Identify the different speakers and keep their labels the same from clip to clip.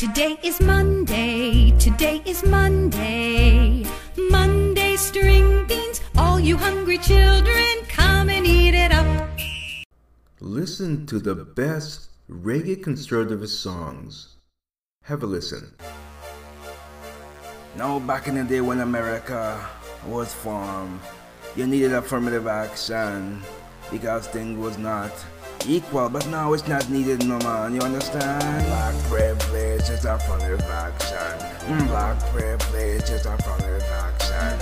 Speaker 1: Today is Monday, today is Monday. Monday string beans, all you hungry children, come and eat it up.
Speaker 2: Listen to the best reggae conservative songs. Have a listen.
Speaker 3: Now, back in the day when America was formed, you needed affirmative action because things was not equal, but now it's not needed no man, you understand? Black privilege is affirmative action. Mm, Black privilege is affirmative action.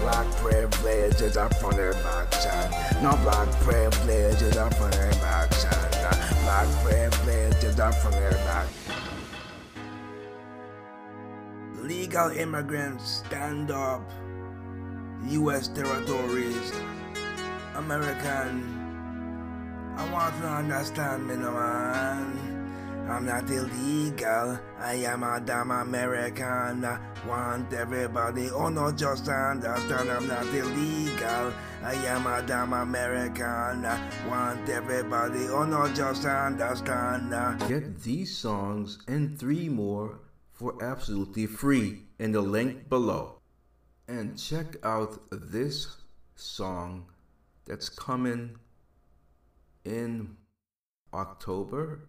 Speaker 3: Black privilege is affirmative action. No black privilege is affirmative action. Black privilege is affirmative action. Legal immigrants stand up. U.S. territories. American. I want to understand me, no man. I'm not illegal. I am a damn American. I want everybody, oh no, just understand. I'm not illegal. I am a damn American. I want everybody, oh no, just understand. Uh.
Speaker 2: Get these songs and three more for absolutely free in the link below. And check out this song that's coming in October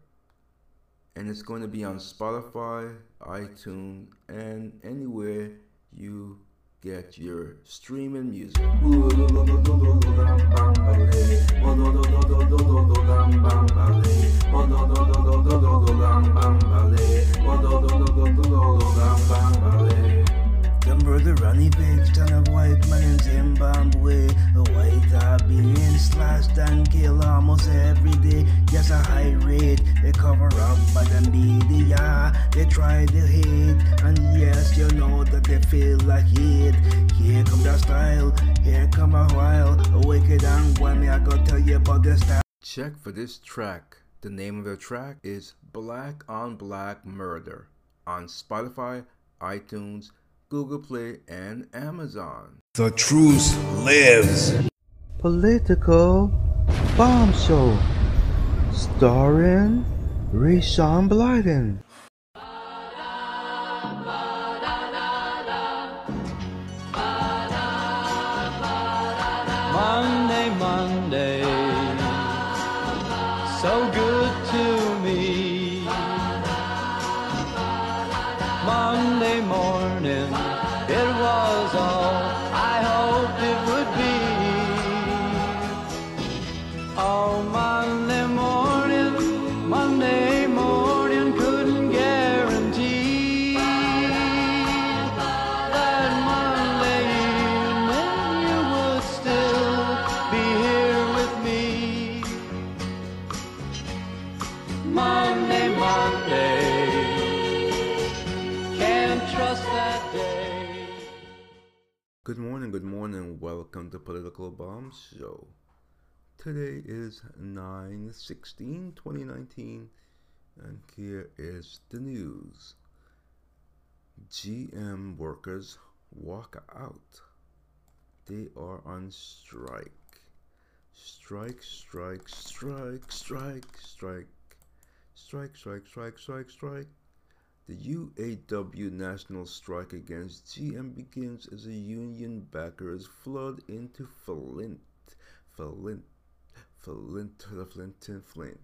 Speaker 2: and it's going to be on Spotify, iTunes, and anywhere you get your streaming music.
Speaker 3: White in Zimbabwe. The are being slashed and killed almost every day. Yes, a high rate. They cover up by the media. They try to hate. And yes, you know that they feel like it. Here come style. Here come a while. A wicked and I go tell you about style.
Speaker 2: Check for this track. The name of the track is Black on Black Murder on Spotify, iTunes, Google Play, and Amazon.
Speaker 4: The truth lives.
Speaker 5: Political Bombshell starring Rayshawn Blyden.
Speaker 2: Welcome to Political Bomb Show. Today is 9 16 2019, and here is the news. GM workers walk out. They are on strike. Strike, strike, strike, strike, strike. Strike, strike, strike, strike, strike. The UAW national strike against GM begins as the union backers flood into Flint, Flint, Flint, Flint, Flint.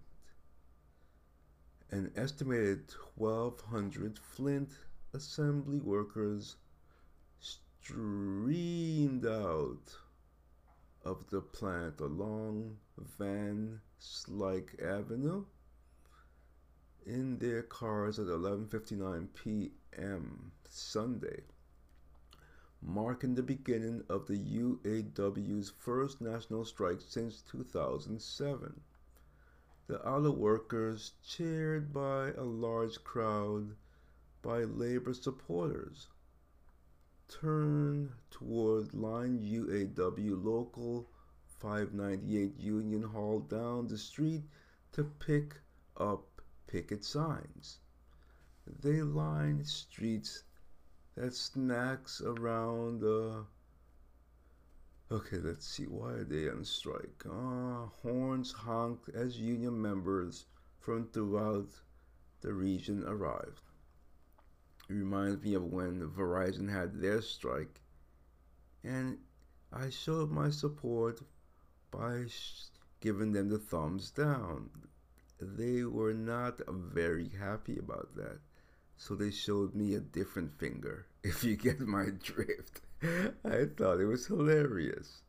Speaker 2: An estimated 1,200 Flint assembly workers streamed out of the plant along Van Slyke Avenue in their cars at 11:59 p.m. Sunday, marking the beginning of the UAW's first national strike since 2007. The auto workers, cheered by a large crowd by labor supporters, turned toward Line UAW Local 598 Union Hall down the street to pick up picket signs. They line streets that snacks around the. Okay, let's see. Why are they on strike? Ah, horns honked as union members from throughout the region arrived. It reminds me of when Verizon had their strike, and I showed my support by giving them the thumbs down. They were not very happy about that, so they showed me a different finger, if you get my drift. I thought it was hilarious.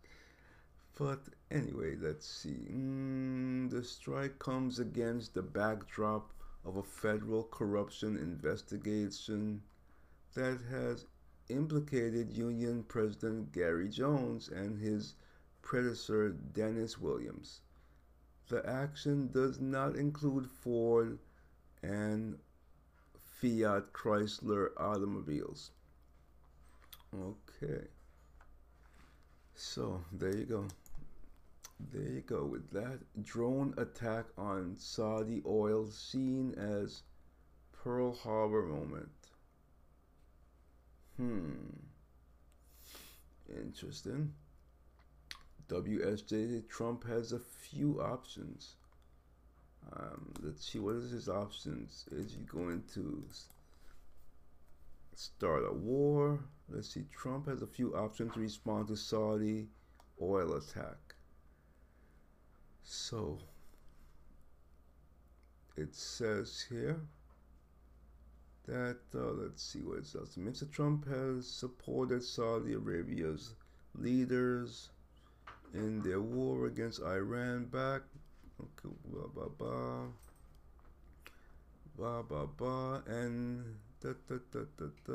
Speaker 2: But anyway, let's see. Mm, the strike comes against the backdrop of a federal corruption investigation that has implicated Union President Gary Jones and his predecessor Dennis Williams. The action does not include Ford and Fiat Chrysler automobiles. Okay. So, there you go. There you go with that. Drone attack on Saudi oil seen as Pearl Harbor moment. Hmm. Interesting. WSJ Trump has a few options. Um, let's see, what is his options? Is he going to start a war? Let's see, Trump has a few options to respond to Saudi oil attack. So, it says here that, uh, let's see what it says. Mr. Trump has supported Saudi Arabia's leaders in their war against Iran back. Okay, blah, blah, blah. Blah, blah, blah. And da, da, da, da, da.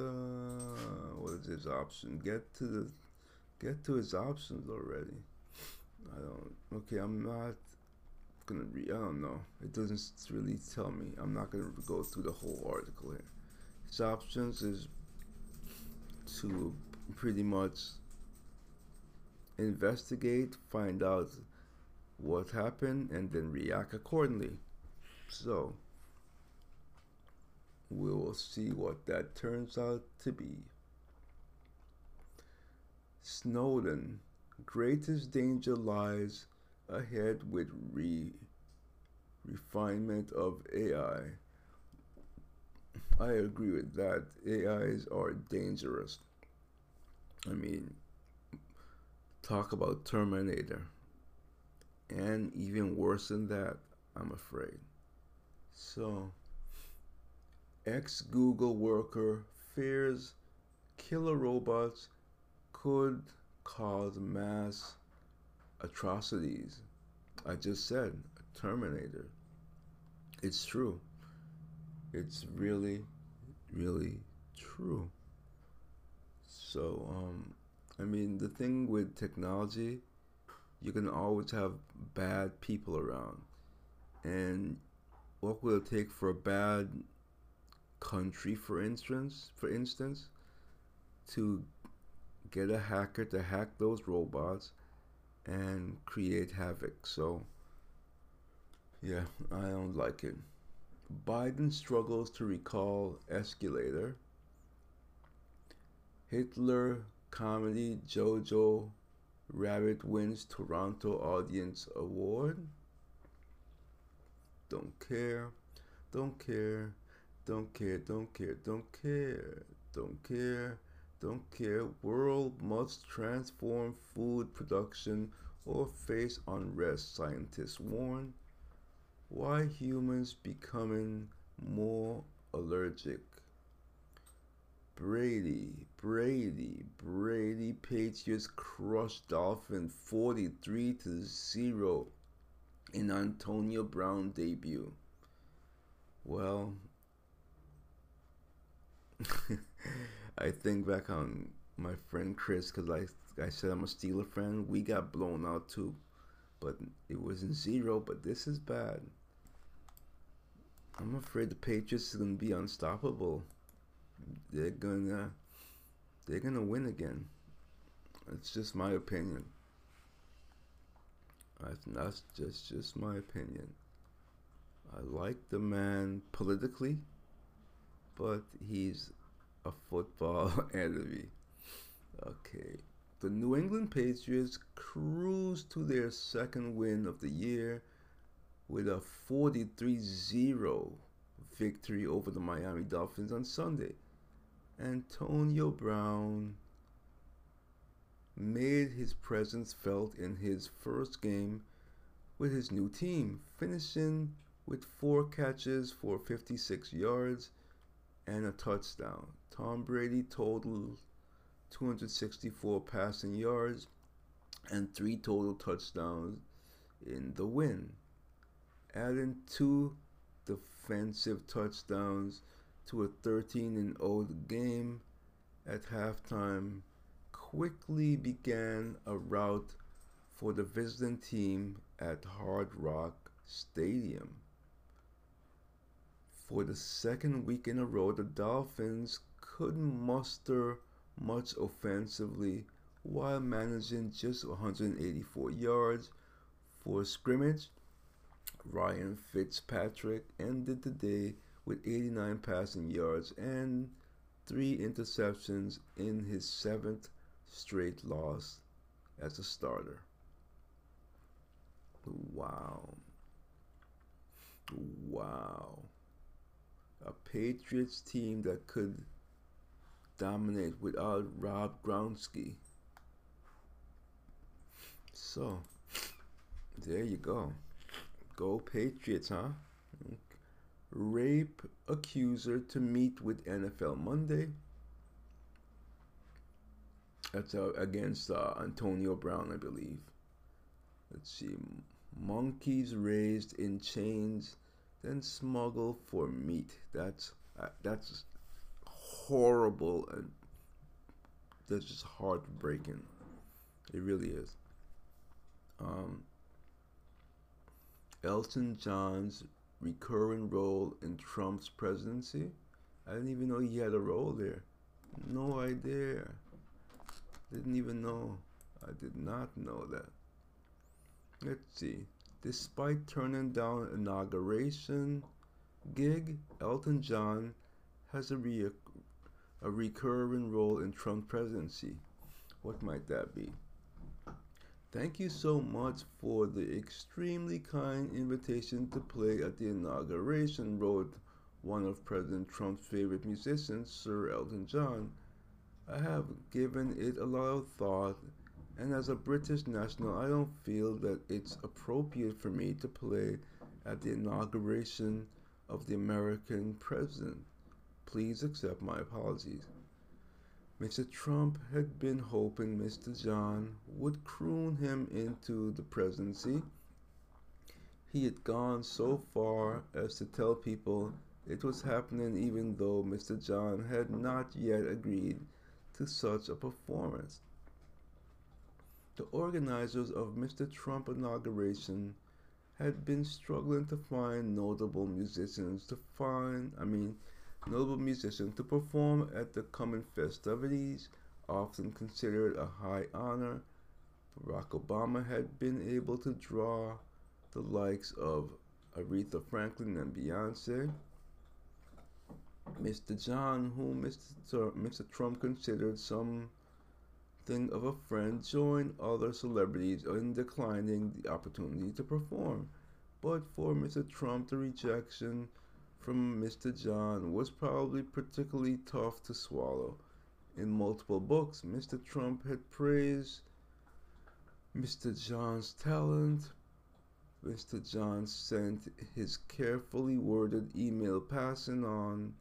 Speaker 2: what is his option? Get to the, get to his options already. I don't. Okay, I'm not gonna read. I don't know. It doesn't really tell me. I'm not gonna go through the whole article here. His options is to pretty much investigate, find out what happened, and then react accordingly. So we will see what that turns out to be. Snowden greatest danger lies ahead with re refinement of AI. I agree with that. AIs are dangerous. I mean, talk about Terminator. And even worse than that, I'm afraid. So, ex Google worker fears killer robots could cause mass atrocities. I just said Terminator. It's true. It's really, really true. So, um, I mean, the thing with technology, you can always have bad people around. And what will it take for a bad country, for instance, for instance, to get a hacker to hack those robots and create havoc. So, yeah, I don't like it. Biden struggles to recall escalator. Hitler comedy Jojo Rabbit wins Toronto Audience Award. Don't care, don't care, don't care, don't care, don't care, don't care, don't care. World must transform food production or face unrest, scientists warn. Why humans becoming more allergic? Brady, Brady, Brady Patriots crushed Dolphin 43 to 0 in Antonio Brown debut. Well, I think back on my friend Chris because I, I said I'm a Steeler fan. We got blown out too, but it wasn't zero. But this is bad. I'm afraid the Patriots is gonna be unstoppable. They're gonna they're gonna win again. It's just my opinion. That's just just my opinion. I like the man politically, but he's a football enemy. Okay. The New England Patriots cruise to their second win of the year with a 43 0 victory over the Miami Dolphins on Sunday. Antonio Brown made his presence felt in his first game with his new team, finishing with four catches for 56 yards and a touchdown. Tom Brady totaled 264 passing yards and three total touchdowns in the win, adding two defensive touchdowns to a 13 and 0 game at halftime quickly began a rout for the visiting team at Hard Rock Stadium. For the second week in a row, the Dolphins couldn't muster much offensively while managing just 184 yards for scrimmage. Ryan Fitzpatrick ended the day with 89 passing yards and three interceptions in his seventh straight loss as a starter. Wow. Wow. A Patriots team that could dominate without Rob Gronkowski. So, there you go. Go Patriots, huh? Rape accuser to meet with NFL Monday. That's uh, against uh, Antonio Brown, I believe. Let's see. Monkeys raised in chains, then smuggled for meat. That's uh, that's horrible and that's just heartbreaking. It really is. Um, Elton John's recurring role in Trump's presidency. I didn't even know he had a role there. No idea. Didn't even know. I did not know that. Let's see. Despite turning down inauguration gig, Elton John has a, re- a recurring role in Trump presidency. What might that be? Thank you so much for the extremely kind invitation to play at the inauguration, wrote one of President Trump's favorite musicians, Sir Elton John. I have given it a lot of thought, and as a British national, I don't feel that it's appropriate for me to play at the inauguration of the American president. Please accept my apologies. Mr. Trump had been hoping Mr. John would croon him into the presidency. He had gone so far as to tell people it was happening even though Mr. John had not yet agreed to such a performance. The organizers of Mr. Trump inauguration had been struggling to find notable musicians to find, I mean, notable musicians to perform at the coming festivities, often considered a high honor. Barack Obama had been able to draw the likes of Aretha Franklin and Beyonce. Mr. John, whom Mr. Mr. Trump considered something of a friend, joined other celebrities in declining the opportunity to perform. But for Mr. Trump, the rejection from Mr. John was probably particularly tough to swallow. In multiple books, Mr. Trump had praised Mr. John's talent. Mr. John sent his carefully worded email passing on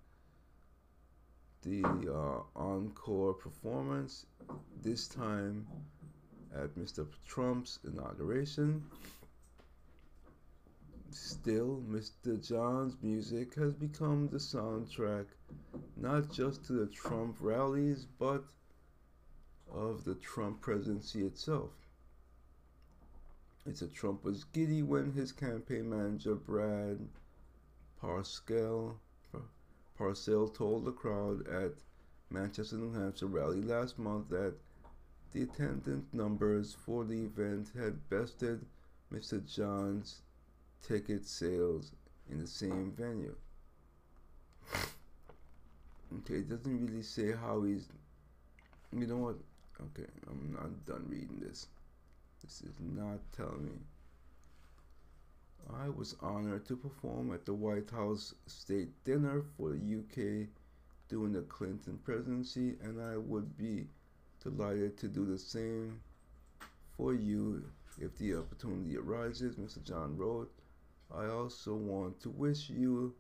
Speaker 2: the uh, encore performance, this time at Mr. Trump's inauguration. Still, Mr. John's music has become the soundtrack not just to the Trump rallies, but of the Trump presidency itself. It's a Trump was giddy when his campaign manager, Brad Parscale, Parcell told the crowd at Manchester, New Hampshire rally last month that the attendance numbers for the event had bested Mr. John's ticket sales in the same venue. Okay, it doesn't really say how he's. You know what? Okay, I'm not done reading this. This is not telling me. I was honored to perform at the White House State Dinner for the UK during the Clinton presidency, and I would be delighted to do the same for you if the opportunity arises, Mr. John wrote. I also want to wish you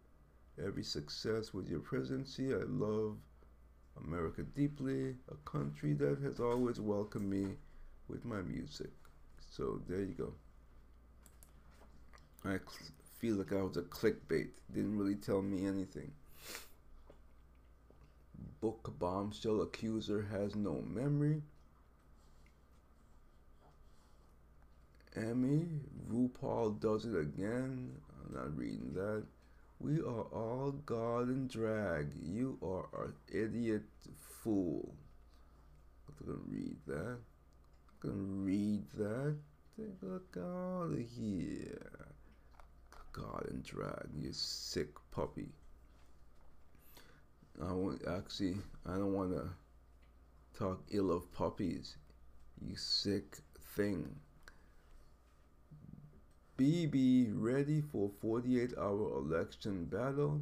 Speaker 2: every success with your presidency. I love America deeply, a country that has always welcomed me with my music. So there you go. I feel like I was a clickbait. Didn't really tell me anything. Book bombshell accuser has no memory. Emmy, RuPaul does it again. I'm not reading that. We are all God and drag. You are an idiot fool. I'm gonna read that. I'm gonna read that. Take a look out of here. God and drag, you sick puppy. I want actually I don't wanna talk ill of puppies. You sick thing. Bibi ready for 48 hour election battle.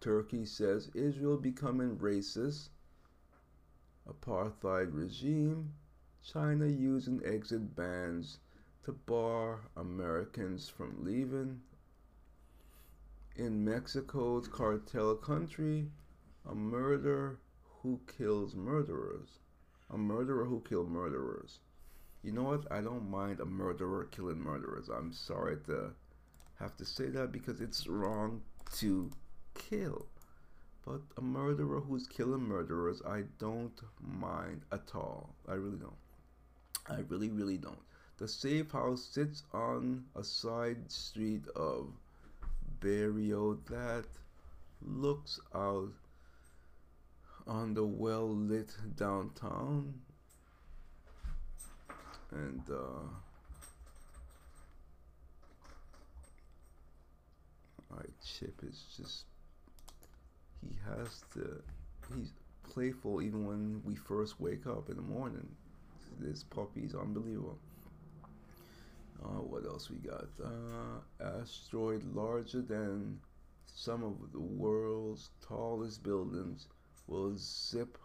Speaker 2: Turkey says Israel becoming racist. Apartheid regime. China using exit bans to bar Americans from leaving. In Mexico's cartel country, a murderer who kills murderers. A murderer who killed murderers. You know what? I don't mind a murderer killing murderers. I'm sorry to have to say that because it's wrong to kill. But a murderer who's killing murderers, I don't mind at all. I really don't. I really, really don't. The safe house sits on a side street of Barrio that looks out on the well lit downtown and uh, my chip is just he has to he's playful even when we first wake up in the morning. This puppy's unbelievable. Uh, what else we got? Uh, asteroid larger than some of the world's tallest buildings will zip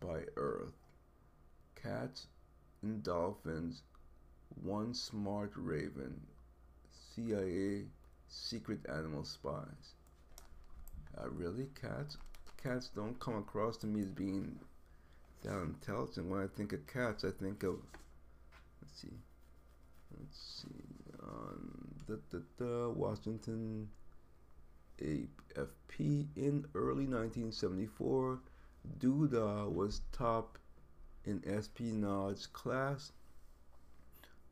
Speaker 2: by earth. Cats and dolphins, one smart raven, CIA secret animal spies. Uh, really, cats? Cats don't come across to me as being that intelligent. When I think of cats, I think of let's see, let's see, um, the the, the Washington AFP in early 1974. Duda was top in espionage class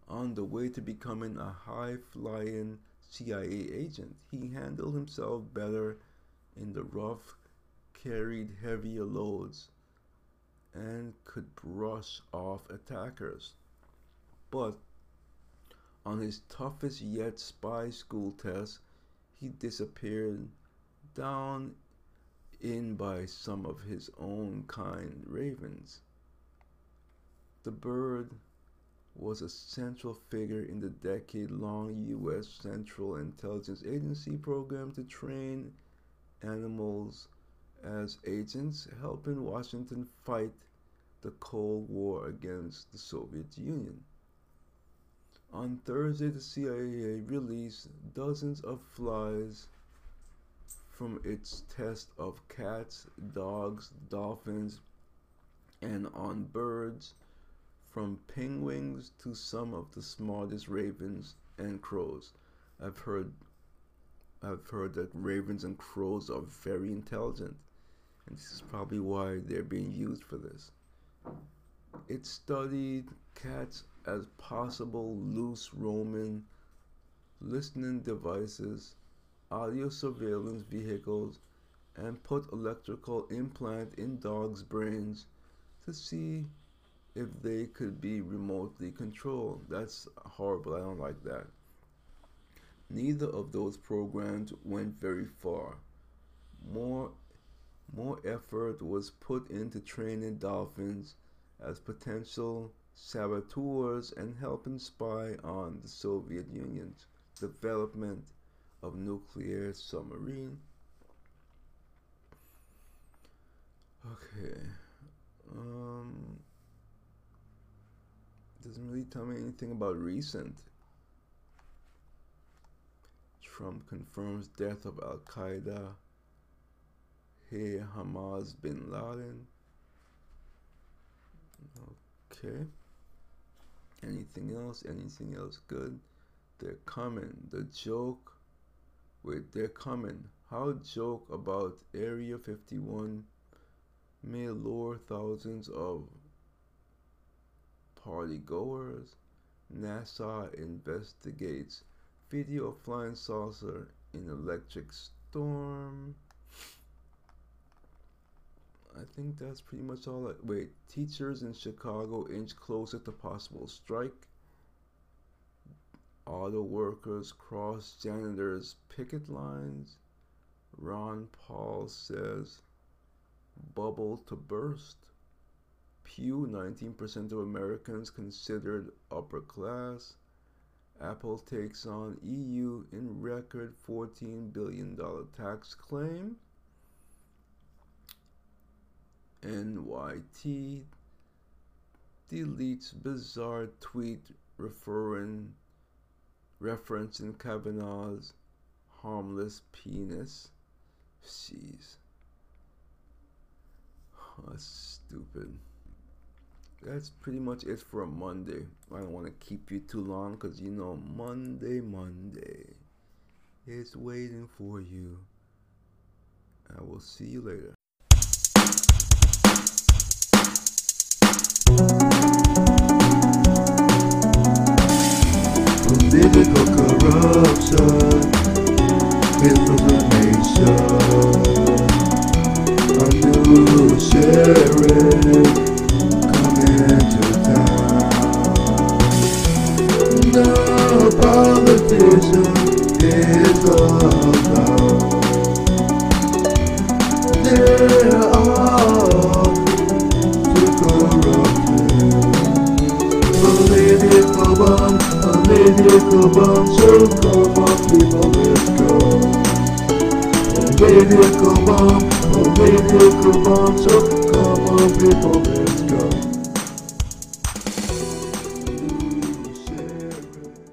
Speaker 2: on the way to becoming a high flying CIA agent. He handled himself better in the rough, carried heavier loads, and could brush off attackers. But on his toughest yet spy school test, he disappeared down in by some of his own kind ravens. The bird was a central figure in the decade long U.S. Central Intelligence Agency program to train animals as agents, helping Washington fight the Cold War against the Soviet Union. On Thursday, the CIA released dozens of flies from its test of cats, dogs, dolphins, and on birds from penguins to some of the smartest ravens and crows. I've heard I've heard that ravens and crows are very intelligent, and this is probably why they're being used for this. It studied cats as possible loose roaming listening devices, audio surveillance vehicles, and put electrical implant in dogs' brains to see if they could be remotely controlled. That's horrible. I don't like that. Neither of those programs went very far. More more effort was put into training dolphins as potential saboteurs and helping spy on the Soviet Union's development of nuclear submarine. Okay. Um doesn't really tell me anything about recent. Trump confirms death of Al Qaeda. Hey Hamza bin Laden. Okay. Anything else? Anything else good? They're coming. The joke. Wait, they're coming. How joke about Area 51 may lure thousands of party goers. NASA investigates video of flying saucer in electric storm. I think that's pretty much all. I, wait, teachers in Chicago inch closer to possible strike. Auto workers cross janitors' picket lines. Ron Paul says, bubble to burst. Pew 19% of Americans considered upper class. Apple takes on EU in record $14 billion tax claim. NYT deletes bizarre tweet referring referencing Kavanaugh's harmless penis. Jeez. That's stupid. That's pretty much it for Monday. I don't want to keep you too long because you know Monday, Monday is waiting for you. I will see you later.
Speaker 5: Political corruption, misinformation. A new sheriff